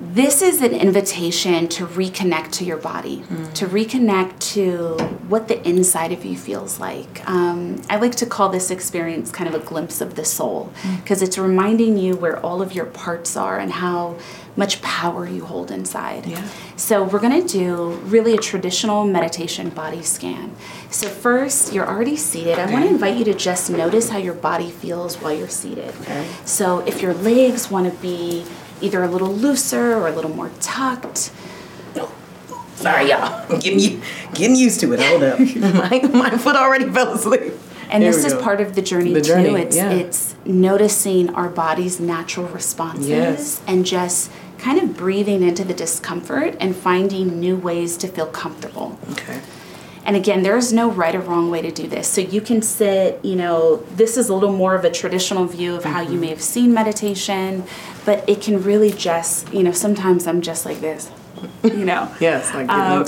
this is an invitation to reconnect to your body, mm. to reconnect to what the inside of you feels like. Um, I like to call this experience kind of a glimpse of the soul because mm. it's reminding you where all of your parts are and how much power you hold inside. Yeah. So, we're going to do really a traditional meditation body scan. So, first, you're already seated. I want to invite you to just notice how your body feels while you're seated. Okay. So, if your legs want to be either a little looser or a little more tucked. Sorry, y'all. Getting you getting used to it. Hold up. my, my foot already fell asleep. And there this is go. part of the journey, the journey too. It's yeah. it's noticing our body's natural responses yes. and just kind of breathing into the discomfort and finding new ways to feel comfortable. Okay. And again, there's no right or wrong way to do this. So you can sit, you know, this is a little more of a traditional view of mm-hmm. how you mm-hmm. may have seen meditation, but it can really just, you know, sometimes I'm just like this, you know. yes, like um,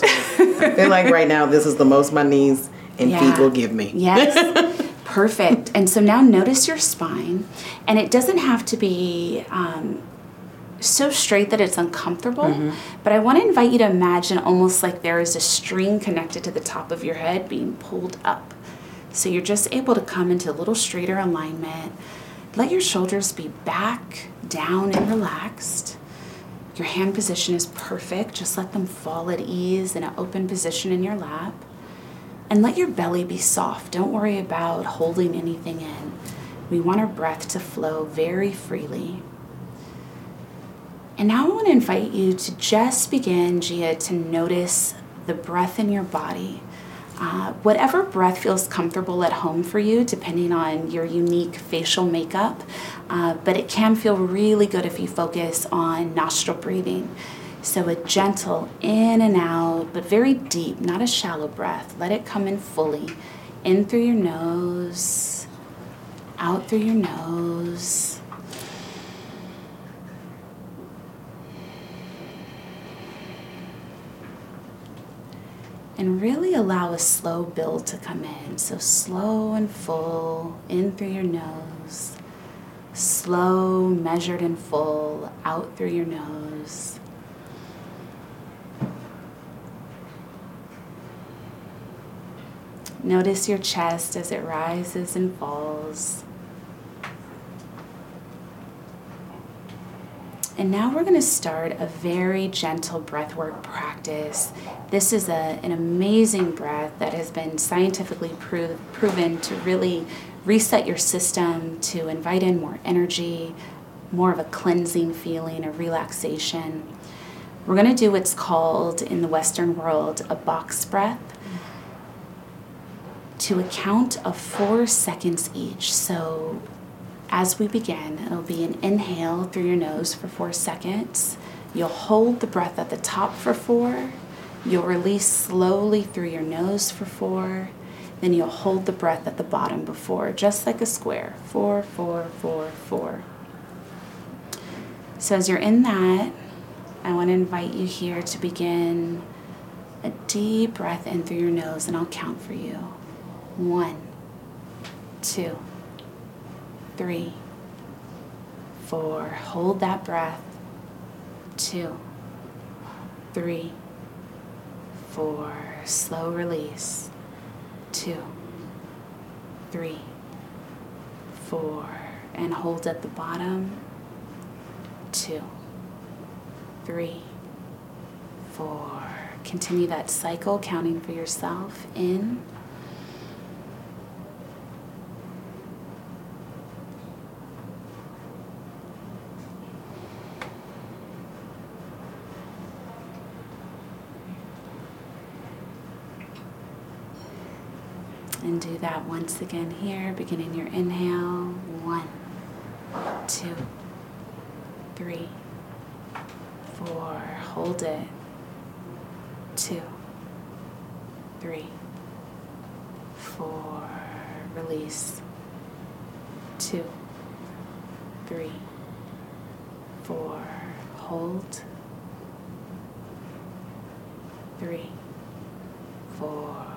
like right now this is the most my knees and yeah, feet will give me. Yes. Perfect. And so now notice your spine, and it doesn't have to be um, so straight that it's uncomfortable. Mm-hmm. But I want to invite you to imagine almost like there is a string connected to the top of your head being pulled up. So you're just able to come into a little straighter alignment. Let your shoulders be back, down, and relaxed. Your hand position is perfect. Just let them fall at ease in an open position in your lap. And let your belly be soft. Don't worry about holding anything in. We want our breath to flow very freely. And now I want to invite you to just begin, Gia, to notice the breath in your body. Uh, whatever breath feels comfortable at home for you, depending on your unique facial makeup, uh, but it can feel really good if you focus on nostril breathing. So, a gentle in and out, but very deep, not a shallow breath. Let it come in fully. In through your nose, out through your nose. And really allow a slow build to come in. So slow and full in through your nose, slow, measured, and full out through your nose. Notice your chest as it rises and falls. And now we're going to start a very gentle breathwork practice. This is a, an amazing breath that has been scientifically prove, proven to really reset your system, to invite in more energy, more of a cleansing feeling, a relaxation. We're going to do what's called in the Western world a box breath to a count of four seconds each. So as we begin, it'll be an inhale through your nose for four seconds. You'll hold the breath at the top for four. You'll release slowly through your nose for four. Then you'll hold the breath at the bottom before, just like a square. Four, four, four, four. So as you're in that, I want to invite you here to begin a deep breath in through your nose, and I'll count for you. One, two three, four. Hold that breath. Two, three, four. Slow release. Two, three, four. And hold at the bottom. Two, three, four. Continue that cycle, counting for yourself. In And do that once again here, beginning your inhale. One, two, three, four. Hold it. Two, three, four. Release. Two, three, four. Hold. Three, four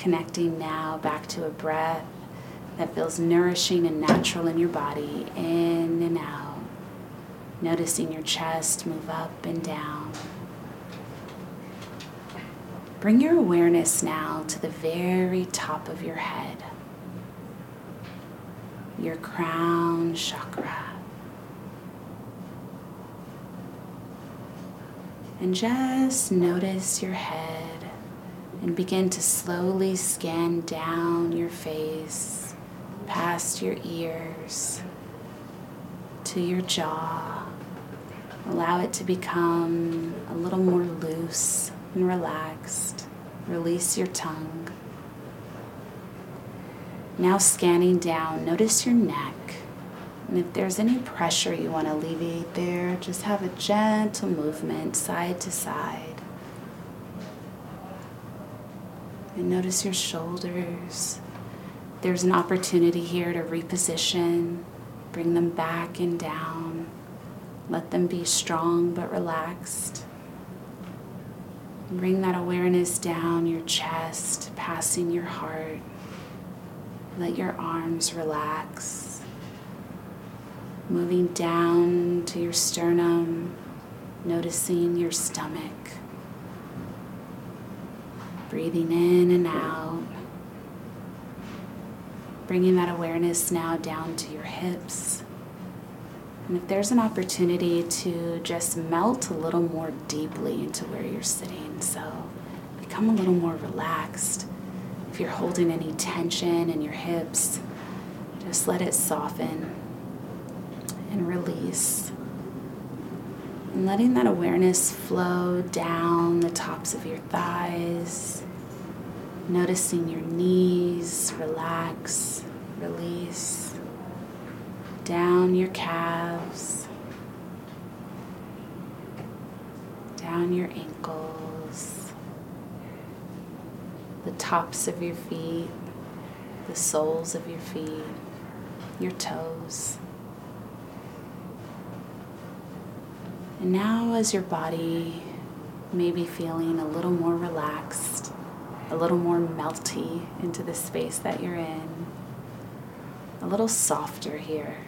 connecting now back to a breath that feels nourishing and natural in your body, in and out. Noticing your chest move up and down. Bring your awareness now to the very top of your head, your crown chakra. And just notice your head and begin to slowly scan down your face, past your ears, to your jaw. Allow it to become a little more loose and relaxed. Release your tongue. Now, scanning down, notice your neck. And if there's any pressure you want to alleviate there, just have a gentle movement side to side. And notice your shoulders. There's an opportunity here to reposition, bring them back and down. Let them be strong but relaxed. Bring that awareness down your chest, passing your heart. Let your arms relax. Moving down to your sternum, noticing your stomach. Breathing in and out. Bringing that awareness now down to your hips. And if there's an opportunity to just melt a little more deeply into where you're sitting, so become a little more relaxed. If you're holding any tension in your hips, just let it soften and release. And letting that awareness flow down the tops of your thighs, noticing your knees relax, release. Down your calves, down your ankles, the tops of your feet, the soles of your feet, your toes. And now, as your body may be feeling a little more relaxed, a little more melty into the space that you're in, a little softer here.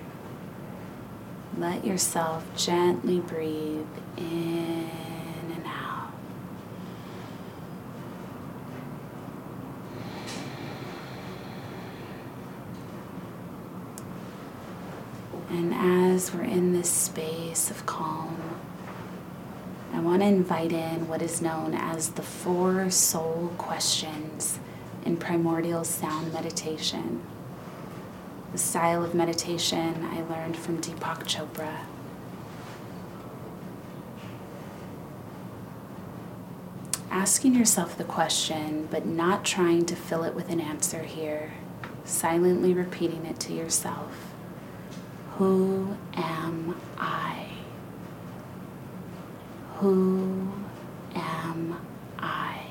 Let yourself gently breathe in and out. And as we're in this space of calm, I want to invite in what is known as the four soul questions in primordial sound meditation the style of meditation I learned from Deepak Chopra. Asking yourself the question, but not trying to fill it with an answer here, silently repeating it to yourself Who am I? Who am I?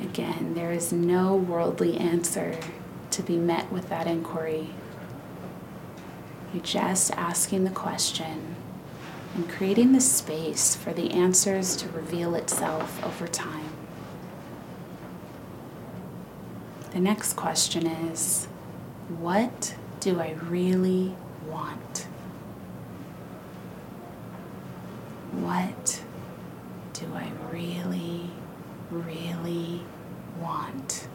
Again, there is no worldly answer to be met with that inquiry. You're just asking the question and creating the space for the answers to reveal itself over time. The next question is what do I really want? What do I really, really want?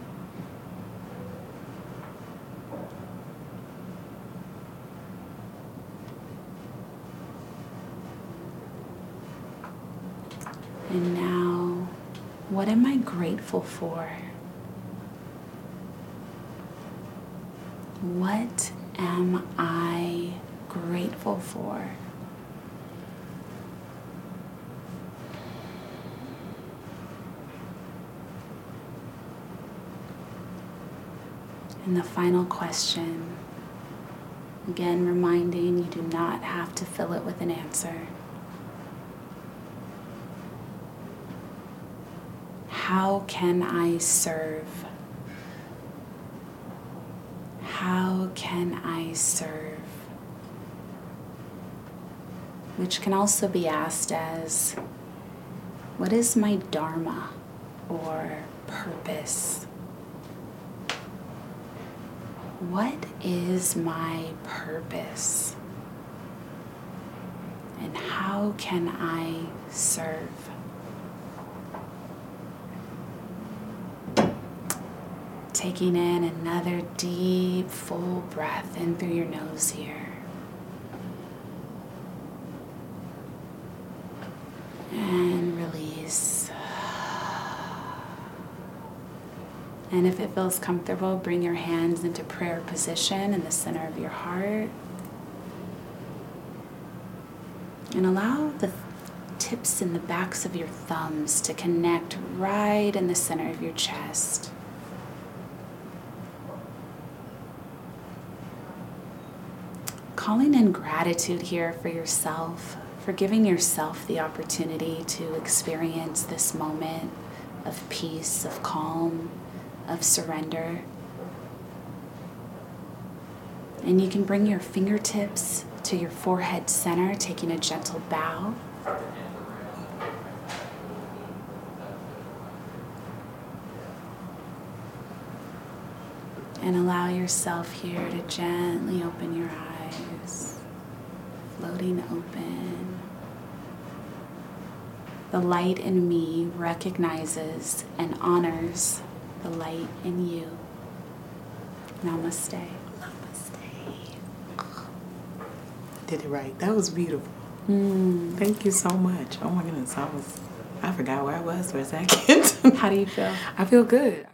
And now, what am I grateful for? What am I grateful for? And the final question, again, reminding you do not have to fill it with an answer. How can I serve? How can I serve? Which can also be asked as what is my dharma or purpose? What is my purpose? And how can I serve? Taking in another deep, full breath in through your nose here. And release. And if it feels comfortable, bring your hands into prayer position in the center of your heart. And allow the tips and the backs of your thumbs to connect right in the center of your chest. Calling in gratitude here for yourself, for giving yourself the opportunity to experience this moment of peace, of calm, of surrender. And you can bring your fingertips to your forehead center, taking a gentle bow. And allow yourself here to gently open your eyes, floating open. The light in me recognizes and honors the light in you. Namaste. Namaste. Did it right. That was beautiful. Mm. Thank you so much. Oh my goodness, I was I forgot where I was for a second. How do you feel? I feel good.